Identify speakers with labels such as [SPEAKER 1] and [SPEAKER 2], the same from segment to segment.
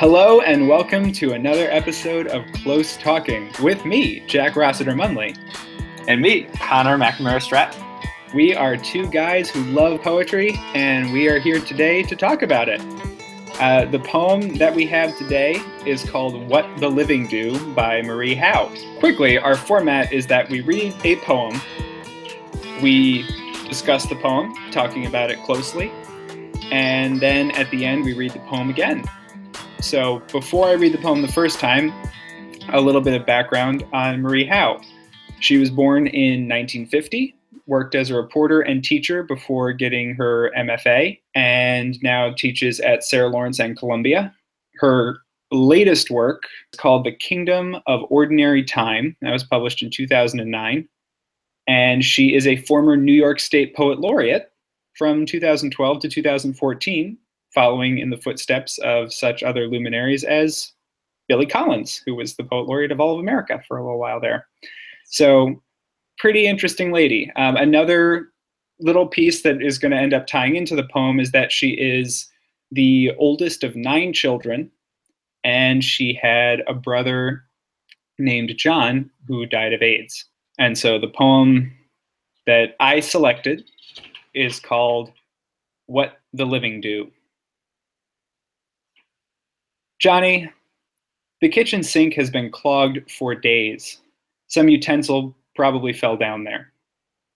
[SPEAKER 1] Hello and welcome to another episode of Close Talking with me, Jack Rossiter Munley.
[SPEAKER 2] And me, Connor McNamara Stratton.
[SPEAKER 1] We are two guys who love poetry, and we are here today to talk about it. Uh, the poem that we have today is called What the Living Do by Marie Howe. Quickly, our format is that we read a poem, we discuss the poem, talking about it closely, and then at the end we read the poem again. So before I read the poem the first time, a little bit of background on Marie Howe. She was born in 1950, worked as a reporter and teacher before getting her MFA, and now teaches at Sarah Lawrence and Columbia. Her latest work is called The Kingdom of Ordinary Time. That was published in 2009. And she is a former New York State Poet Laureate from 2012 to 2014 following in the footsteps of such other luminaries as Billy Collins, who was the poet laureate of all of America for a little while there. So, pretty interesting lady. Um, another little piece that is going to end up tying into the poem is that she is the oldest of nine children, and she had a brother named John who died of AIDS. And so the poem that I selected is called What the Living Do. Johnny, the kitchen sink has been clogged for days. Some utensil probably fell down there.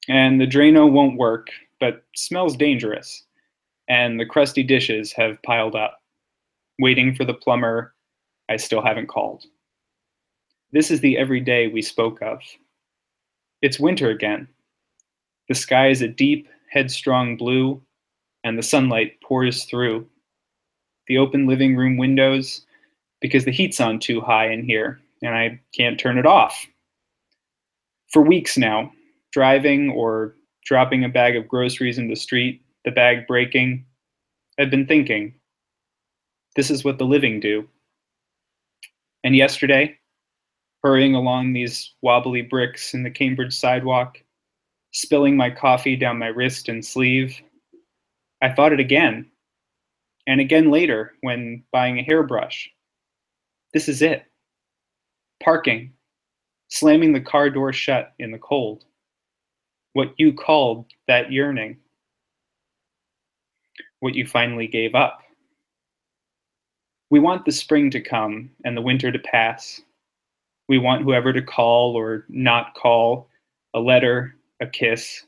[SPEAKER 1] And the Drano won't work, but smells dangerous. And the crusty dishes have piled up, waiting for the plumber I still haven't called. This is the everyday we spoke of. It's winter again. The sky is a deep, headstrong blue, and the sunlight pours through the open living room windows because the heat's on too high in here and I can't turn it off. For weeks now, driving or dropping a bag of groceries in the street, the bag breaking, I've been thinking, this is what the living do. And yesterday, hurrying along these wobbly bricks in the Cambridge sidewalk, spilling my coffee down my wrist and sleeve, I thought it again and again later when buying a hairbrush. This is it. Parking, slamming the car door shut in the cold. What you called that yearning. What you finally gave up. We want the spring to come and the winter to pass. We want whoever to call or not call, a letter, a kiss.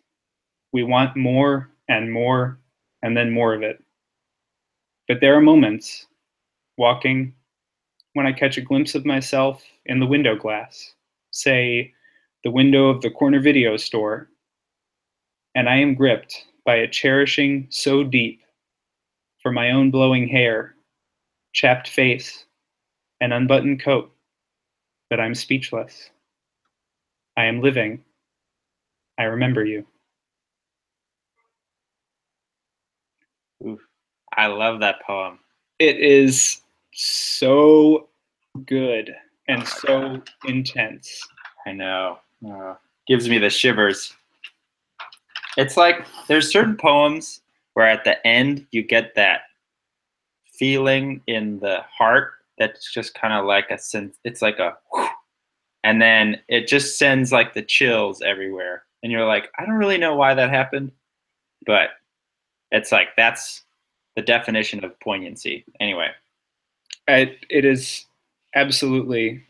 [SPEAKER 1] We want more and more and then more of it. But there are moments, walking, when I catch a glimpse of myself in the window glass, say, the window of the corner video store, and I am gripped by a cherishing so deep for my own blowing hair, chapped face, and unbuttoned coat that I'm speechless. I am living. I remember you.
[SPEAKER 2] I love that poem.
[SPEAKER 1] It is so good and so intense.
[SPEAKER 2] I know. Uh, gives me the shivers. It's like there's certain poems where at the end you get that feeling in the heart that's just kind of like a sense. It's like a, whew, and then it just sends like the chills everywhere, and you're like, I don't really know why that happened, but it's like that's the definition of poignancy. Anyway,
[SPEAKER 1] it, it is absolutely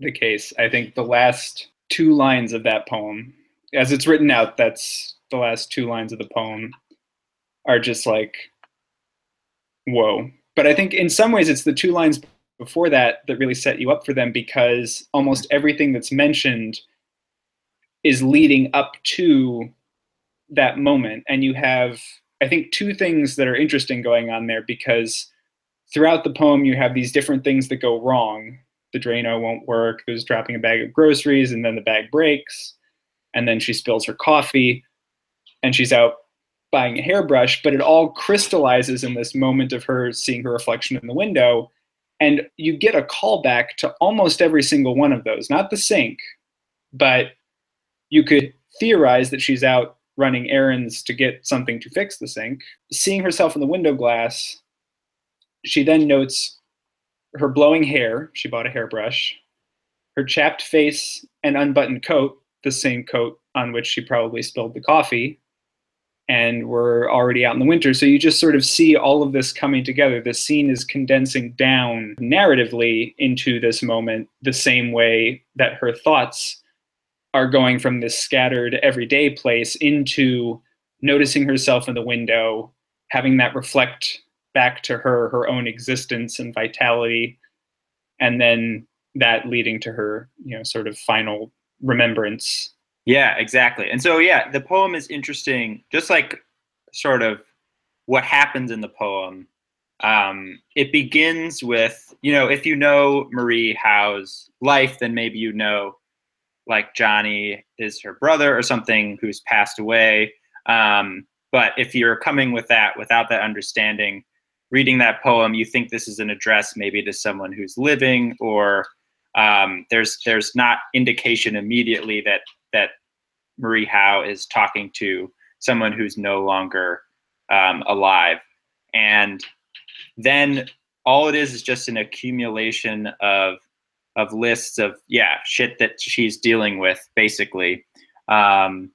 [SPEAKER 1] the case. I think the last two lines of that poem, as it's written out, that's the last two lines of the poem, are just like, whoa. But I think in some ways it's the two lines before that that really set you up for them because almost everything that's mentioned is leading up to that moment. And you have I think two things that are interesting going on there because throughout the poem you have these different things that go wrong. The Drano won't work. There's dropping a bag of groceries, and then the bag breaks, and then she spills her coffee, and she's out buying a hairbrush. But it all crystallizes in this moment of her seeing her reflection in the window, and you get a callback to almost every single one of those. Not the sink, but you could theorize that she's out running errands to get something to fix the sink. Seeing herself in the window glass, she then notes her blowing hair, she bought a hairbrush, her chapped face and unbuttoned coat, the same coat on which she probably spilled the coffee, and we're already out in the winter. So you just sort of see all of this coming together. The scene is condensing down narratively into this moment the same way that her thoughts are going from this scattered everyday place into noticing herself in the window, having that reflect back to her her own existence and vitality, and then that leading to her, you know, sort of final remembrance
[SPEAKER 2] yeah, exactly. And so, yeah, the poem is interesting, just like sort of what happens in the poem. Um, it begins with, you know, if you know Marie Howe's life, then maybe you know, like Johnny is her brother or something who's passed away. Um, but if you're coming with that without that understanding, reading that poem, you think this is an address maybe to someone who's living, or um, there's there's not indication immediately that that Marie Howe is talking to someone who's no longer um, alive. And then all it is is just an accumulation of of lists of yeah shit that she's dealing with basically um,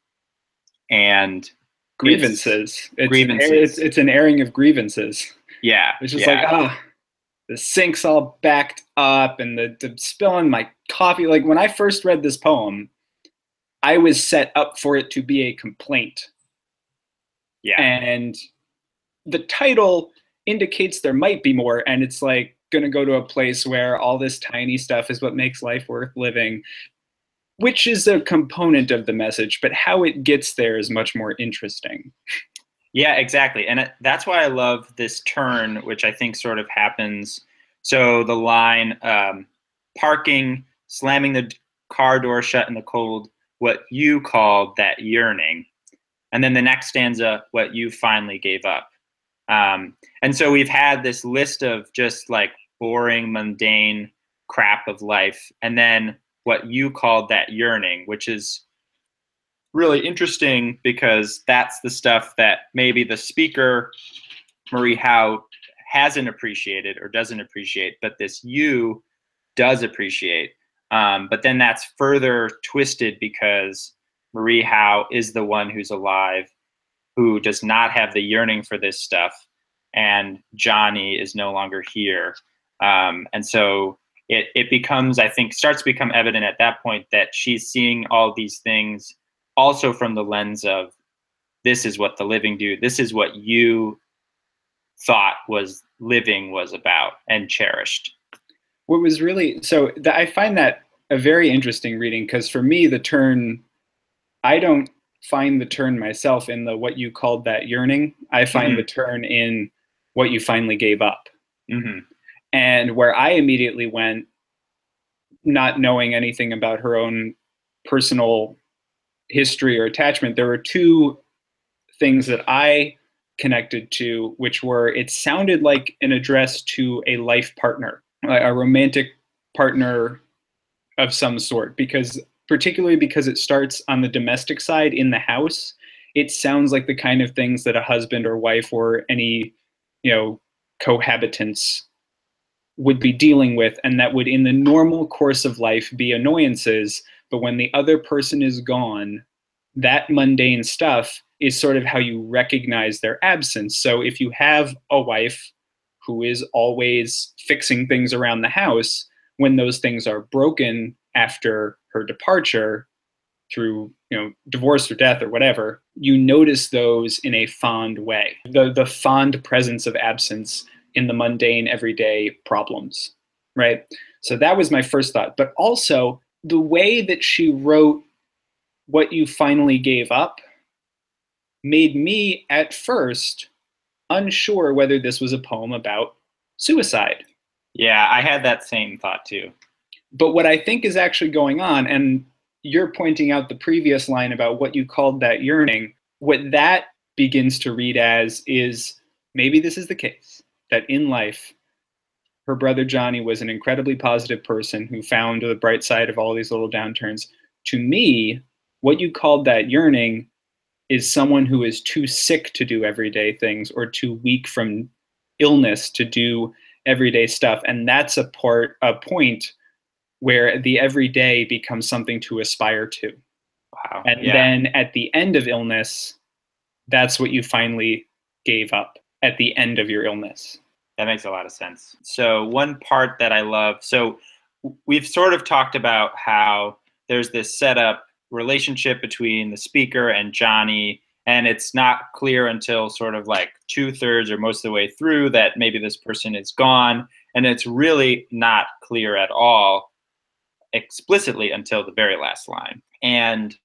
[SPEAKER 2] and
[SPEAKER 1] grievances
[SPEAKER 2] it's, grievances
[SPEAKER 1] an, it's, it's, an airing of grievances
[SPEAKER 2] yeah
[SPEAKER 1] it's just
[SPEAKER 2] yeah.
[SPEAKER 1] like ah the sink's all backed up and the, the spilling my coffee like when i first read this poem I was set up for it to be a complaint.
[SPEAKER 2] Yeah.
[SPEAKER 1] And the title indicates there might be more, and it's like going to go to a place where all this tiny stuff is what makes life worth living, which is a component of the message, but how it gets there is much more interesting.
[SPEAKER 2] Yeah, exactly. And that's why I love this turn, which I think sort of happens. So the line um, parking, slamming the car door shut in the cold, what you called that yearning. And then the next stanza, what you finally gave up. Um, and so we've had this list of just like boring, mundane crap of life. And then what you called that yearning, which is really interesting because that's the stuff that maybe the speaker, Marie Howe, hasn't appreciated or doesn't appreciate, but this you does appreciate. Um, but then that's further twisted because Marie Howe is the one who's alive, who does not have the yearning for this stuff, and Johnny is no longer here. Um, and so it, it becomes, I think, starts to become evident at that point that she's seeing all these things also from the lens of this is what the living do, this is what you thought was living was about and cherished
[SPEAKER 1] what was really so I find that a very interesting reading because for me the turn I don't find the turn myself in the what you called that yearning. I find mm-hmm. the turn in what you finally gave up.
[SPEAKER 2] Mm-hmm.
[SPEAKER 1] And where I immediately went, not knowing anything about her own personal history or attachment, there were two things that I connected to, which were it sounded like an address to a life partner a romantic partner of some sort because particularly because it starts on the domestic side in the house it sounds like the kind of things that a husband or wife or any you know cohabitants would be dealing with and that would in the normal course of life be annoyances but when the other person is gone that mundane stuff is sort of how you recognize their absence. So if you have a wife who is always fixing things around the house when those things are broken after her departure through you know divorce or death or whatever you notice those in a fond way. The the fond presence of absence in the mundane everyday problems right so that was my first thought but also the way that she wrote what you finally gave up made me at first unsure whether this was a poem about suicide.
[SPEAKER 2] Yeah, I had that same thought too.
[SPEAKER 1] But what I think is actually going on, and you're pointing out the previous line about what you called that yearning, what that begins to read as is maybe this is the case that in life, her brother Johnny was an incredibly positive person who found the bright side of all these little downturns. To me, what you called that yearning is someone who is too sick to do everyday things or too weak from illness to do everyday stuff. And that's a part a point where the everyday becomes something to aspire to.
[SPEAKER 2] Wow.
[SPEAKER 1] And
[SPEAKER 2] yeah.
[SPEAKER 1] then at the end of illness, that's what you finally gave up at the end of your illness.
[SPEAKER 2] That makes a lot of sense. So, one part that I love so we've sort of talked about how there's this setup relationship between the speaker and Johnny, and it's not clear until sort of like two thirds or most of the way through that maybe this person is gone. And it's really not clear at all explicitly until the very last line. And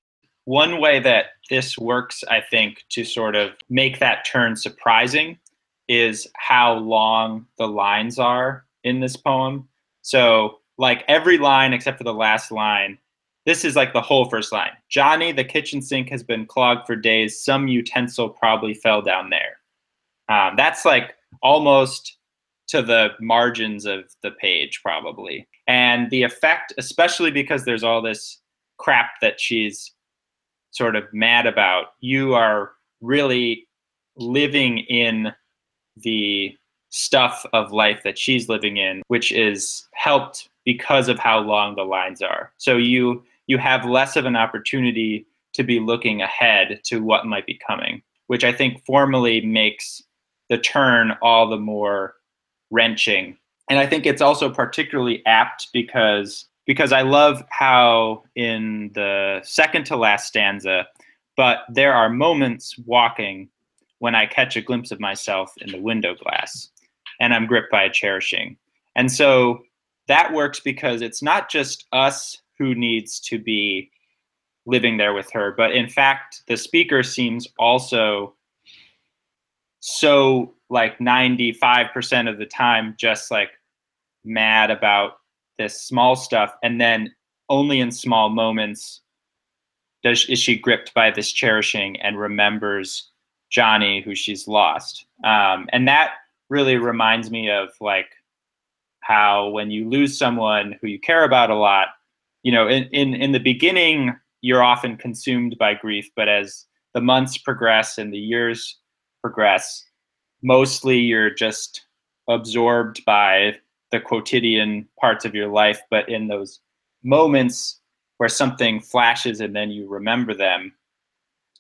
[SPEAKER 2] one way that this works, I think, to sort of make that turn surprising is how long the lines are in this poem. So, like every line except for the last line, this is like the whole first line. Johnny, the kitchen sink has been clogged for days. Some utensil probably fell down there. Um, that's like almost to the margins of the page, probably. And the effect, especially because there's all this crap that she's sort of mad about, you are really living in the stuff of life that she's living in, which is helped because of how long the lines are. So you you have less of an opportunity to be looking ahead to what might be coming, which I think formally makes the turn all the more wrenching. And I think it's also particularly apt because because I love how in the second to last stanza, but there are moments walking when I catch a glimpse of myself in the window glass and I'm gripped by a cherishing. And so that works because it's not just us who needs to be living there with her, but in fact, the speaker seems also so like 95% of the time just like mad about this small stuff and then only in small moments does is she gripped by this cherishing and remembers Johnny who she's lost. Um, and that really reminds me of like how when you lose someone who you care about a lot, you know, in, in, in the beginning, you're often consumed by grief, but as the months progress and the years progress, mostly you're just absorbed by the quotidian parts of your life. But in those moments where something flashes and then you remember them,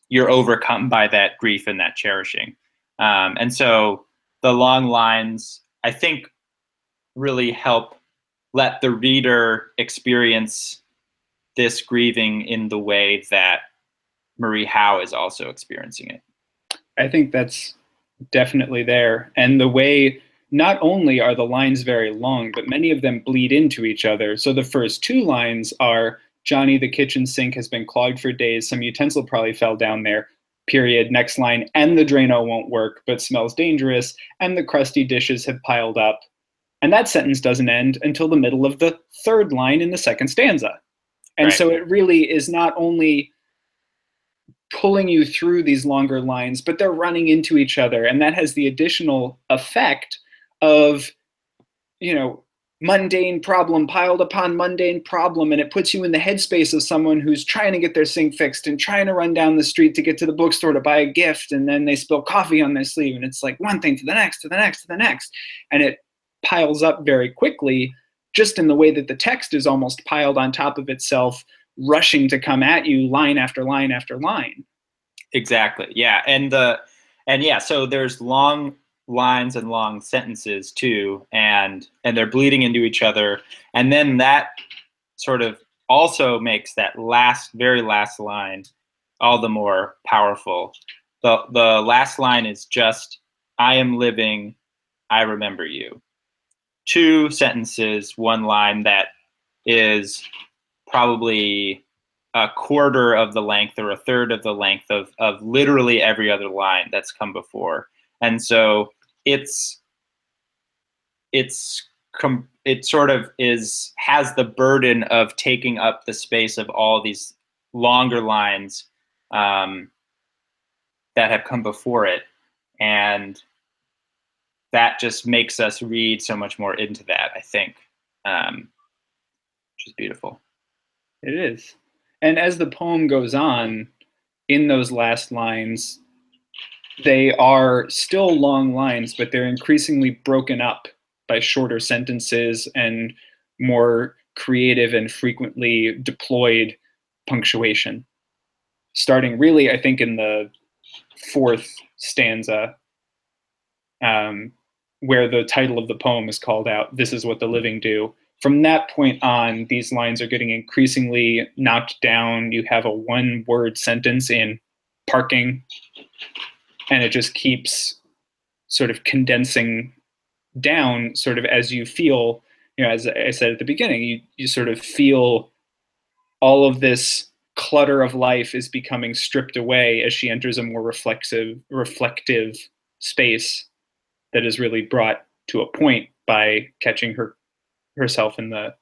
[SPEAKER 2] you're overcome by that grief and that cherishing. Um, and so the long lines, I think, really help let the reader experience this grieving in the way that Marie Howe is also experiencing it.
[SPEAKER 1] I think that's definitely there. And the way not only are the lines very long, but many of them bleed into each other. So the first two lines are Johnny, the kitchen sink has been clogged for days. Some utensil probably fell down there. Period. Next line, and the Drano won't work, but smells dangerous, and the crusty dishes have piled up. And that sentence doesn't end until the middle of the third line in the second stanza. And
[SPEAKER 2] Right.
[SPEAKER 1] so it really is not only pulling you through these longer lines, but they're running into each other. And that has the additional effect of, you know, mundane problem piled upon mundane problem. And it puts you in the headspace of someone who's trying to get their sink fixed and trying to run down the street to get to the bookstore to buy a gift. And then they spill coffee on their sleeve. And it's like one thing to the next, to the next, to the next. And it piles up very quickly, just in the way that the text is almost piled on top of itself, rushing to come at you line after line after line.
[SPEAKER 2] Exactly. Yeah. And the and yeah, so there's long lines and long sentences too, and and they're bleeding into each other. And then that sort of also makes that last very last line all the more powerful. The the last line is just I am living, I remember you. Two sentences, one line that is probably a quarter of the length or a third of the length of, of literally every other line that's come before. And so it's it's com- it sort of is has the burden of taking up the space of all these longer lines um, that have come before it, and that just makes us read so much more into that. I think, um, which is beautiful.
[SPEAKER 1] It is. And as the poem goes on, in those last lines, they are still long lines, but they're increasingly broken up by shorter sentences and more creative and frequently deployed punctuation. Starting really, I think, in the fourth stanza, um, where the title of the poem is called out, This is What the Living Do. From that point on, these lines are getting increasingly knocked down. You have a one word sentence in parking, and it just keeps sort of condensing down, sort of as you feel, you know, as I said at the beginning, you, you sort of feel all of this clutter of life is becoming stripped away as she enters a more reflexive, reflective space that is really brought to a point by catching her herself in the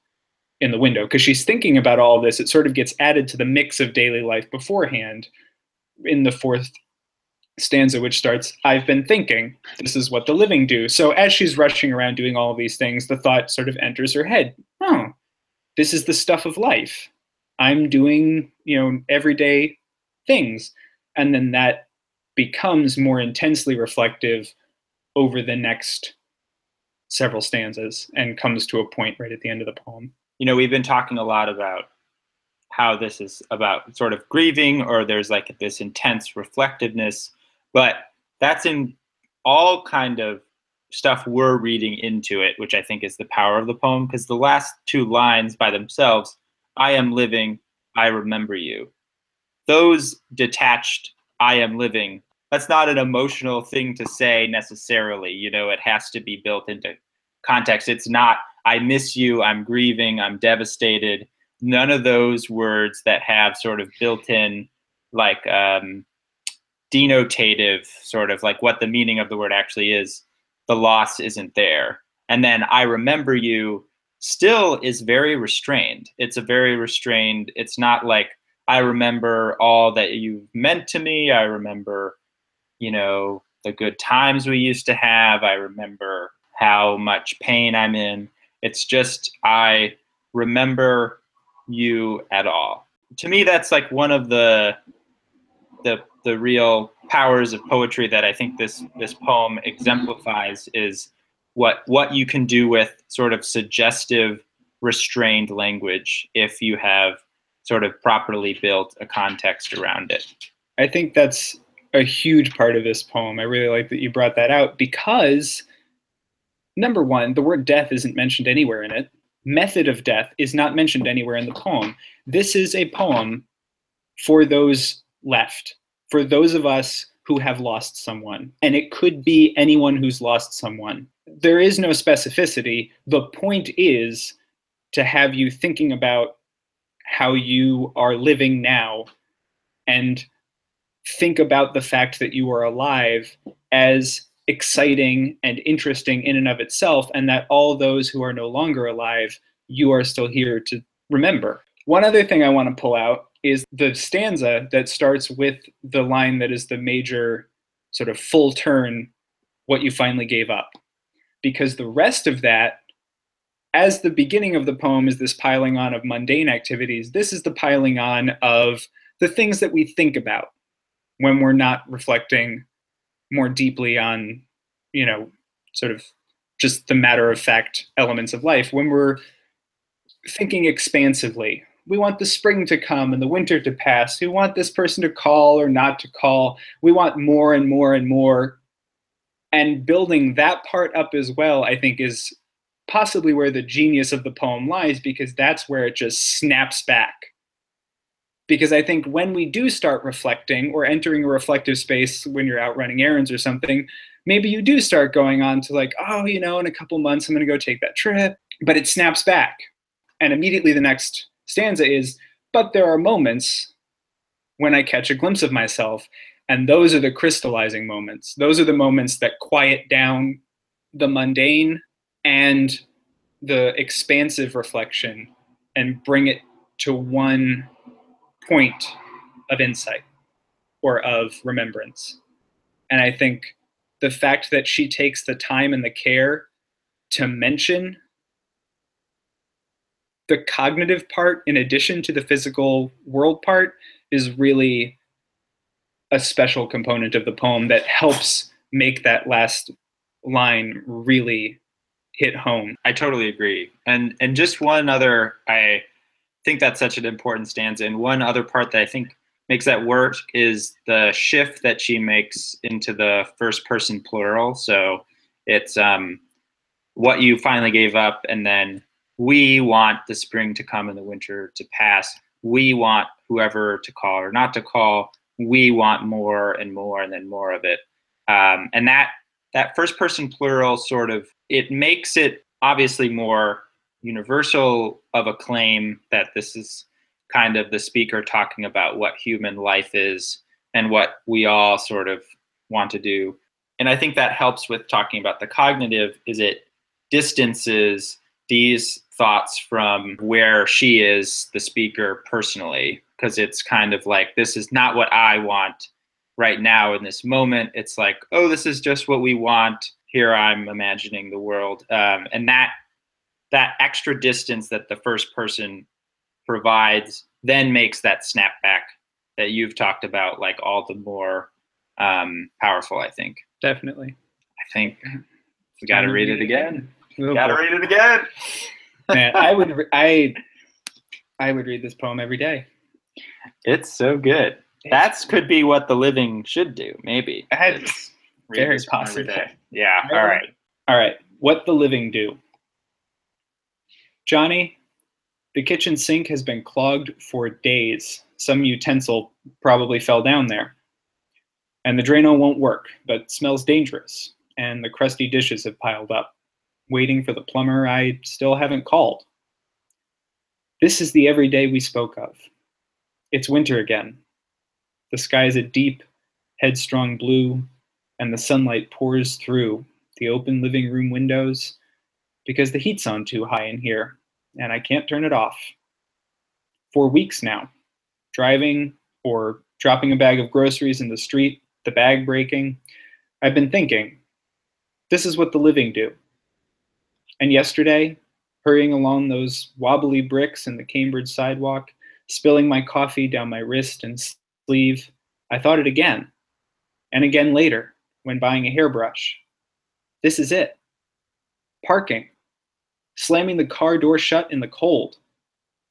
[SPEAKER 1] in the window. Because she's thinking about all this. It sort of gets added to the mix of daily life beforehand in the fourth stanza which starts i've been thinking this is what the living do. So as she's rushing around doing all these things the thought sort of enters her head oh this is the stuff of life. I'm doing you know everyday things. And then that becomes more intensely reflective over the next several stanzas and comes to a point right at the end of the poem.
[SPEAKER 2] You know, we've been talking a lot about how this is about sort of grieving or there's like this intense reflectiveness, but that's in all kind of stuff we're reading into it, which I think is the power of the poem because the last two lines by themselves, I am living, I remember you. Those detached I am living that's not an emotional thing to say necessarily. You know, it has to be built into context. It's not, I miss you, I'm grieving, I'm devastated. None of those words that have sort of built in, like, um, denotative, sort of like what the meaning of the word actually is, the loss isn't there. And then I remember you still is very restrained. It's a very restrained, it's not like, I remember all that you meant to me. I remember you know, the good times we used to have. I remember how much pain I'm in. It's just, I remember you at all. To me, that's like one of the, the, the real powers of poetry that I think this, this poem exemplifies is what, what you can do with sort of suggestive, restrained language if you have sort of properly built a context around it.
[SPEAKER 1] I think that's a huge part of this poem. I really like that you brought that out because, number one, the word death isn't mentioned anywhere in it. Method of death is not mentioned anywhere in the poem. This is a poem for those left, for those of us who have lost someone. And it could be anyone who's lost someone. There is no specificity. The point is to have you thinking about how you are living now and think about the fact that you are alive as exciting and interesting in and of itself, and that all those who are no longer alive, you are still here to remember. One other thing I want to pull out is the stanza that starts with the line that is the major sort of full turn, what you finally gave up. Because the rest of that, as the beginning of the poem is this piling on of mundane activities, this is the piling on of the things that we think about when we're not reflecting more deeply on, you know, sort of just the matter of fact elements of life, when we're thinking expansively, we want the spring to come and the winter to pass. We want this person to call or not to call. We want more and more and more. And building that part up as well, I think, is possibly where the genius of the poem lies because that's where it just snaps back because I think when we do start reflecting or entering a reflective space when you're out running errands or something, maybe you do start going on to like, oh, you know, in a couple months I'm going to go take that trip, but it snaps back. And immediately the next stanza is, but there are moments when I catch a glimpse of myself. And those are the crystallizing moments. Those are the moments that quiet down the mundane and the expansive reflection and bring it to one point of insight or of remembrance. And I think the fact that she takes the time and the care to mention the cognitive part in addition to the physical world part is really a special component of the poem that helps make that last line really hit home.
[SPEAKER 2] I totally agree. And and just one other, I think that's such an important stanza. And one other part that I think makes that work is the shift that she makes into the first person plural. So it's um, what you finally gave up, and then we want the spring to come and the winter to pass. We want whoever to call or not to call. We want more and more and then more of it. Um, and that that first person plural sort of it makes it obviously more universal of a claim that this is kind of the speaker talking about what human life is and what we all sort of want to do. And I think that helps with talking about the cognitive is it distances these thoughts from where she is the speaker personally because it's kind of like this is not what I want right now in this moment. It's like, oh, this is just what we want. Here I'm imagining the world, um, and that that extra distance that the first person provides then makes that snapback that you've talked about like all the more um, powerful. I think.
[SPEAKER 1] Definitely.
[SPEAKER 2] I think we got to read it again. Got to read it again.
[SPEAKER 1] Man, I would I I would read this poem every day.
[SPEAKER 2] It's so good. That's could be what the living should do. Maybe.
[SPEAKER 1] I-
[SPEAKER 2] It's read
[SPEAKER 1] very
[SPEAKER 2] this poem every
[SPEAKER 1] possible.
[SPEAKER 2] Yeah. All right.
[SPEAKER 1] All right, what the living do. Johnny, the kitchen sink has been clogged for days. Some utensil probably fell down there. And the Drano won't work, but smells dangerous, and the crusty dishes have piled up, waiting for the plumber I still haven't called. This is the everyday we spoke of. It's winter again. The sky is a deep, headstrong blue, and the sunlight pours through the open living room windows because the heat's on too high in here and I can't turn it off. For weeks now, driving or dropping a bag of groceries in the street, the bag breaking, I've been thinking, this is what the living do. And yesterday, hurrying along those wobbly bricks in the Cambridge sidewalk, spilling my coffee down my wrist and sleeve, I thought it again, and again later when buying a hairbrush. This is it. Parking. Slamming the car door shut in the cold.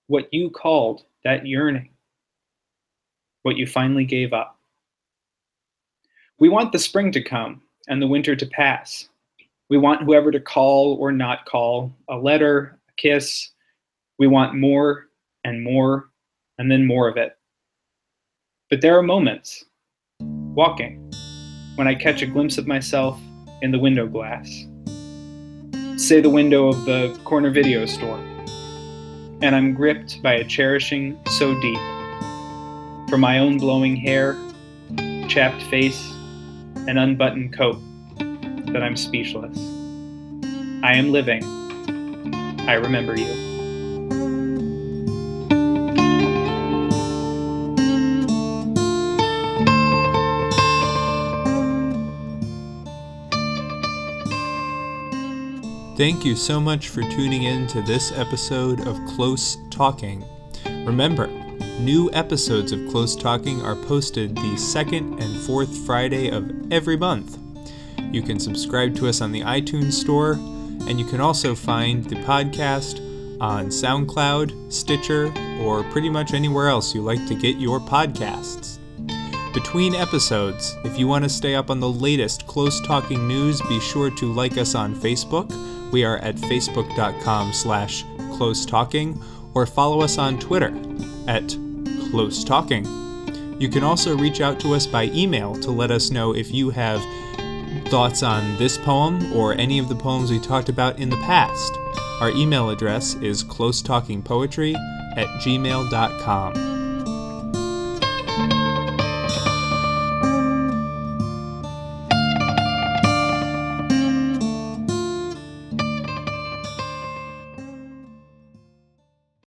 [SPEAKER 1] What you called that yearning. What you finally gave up. We want the spring to come and the winter to pass. We want whoever to call or not call, a letter, a kiss. We want more and more and then more of it. But there are moments, walking, when I catch a glimpse of myself in the window glass. Say the window of the corner video store. And I'm gripped by a cherishing so deep for my own blowing hair, chapped face, and unbuttoned coat that I'm speechless. I am living. I remember you.
[SPEAKER 3] Thank you so much for tuning in to this episode of Close Talking. Remember, new episodes of Close Talking are posted the second and fourth Friday of every month. You can subscribe to us on the iTunes Store, and you can also find the podcast on SoundCloud, Stitcher, or pretty much anywhere else you like to get your podcasts. Between episodes, if you want to stay up on the latest Close Talking news, be sure to like us on Facebook. We are at facebook.com slash close talking, or follow us on Twitter at close talking. You can also reach out to us by email to let us know if you have thoughts on this poem or any of the poems we talked about in the past. Our email address is closetalkingpoetry at gmail.com.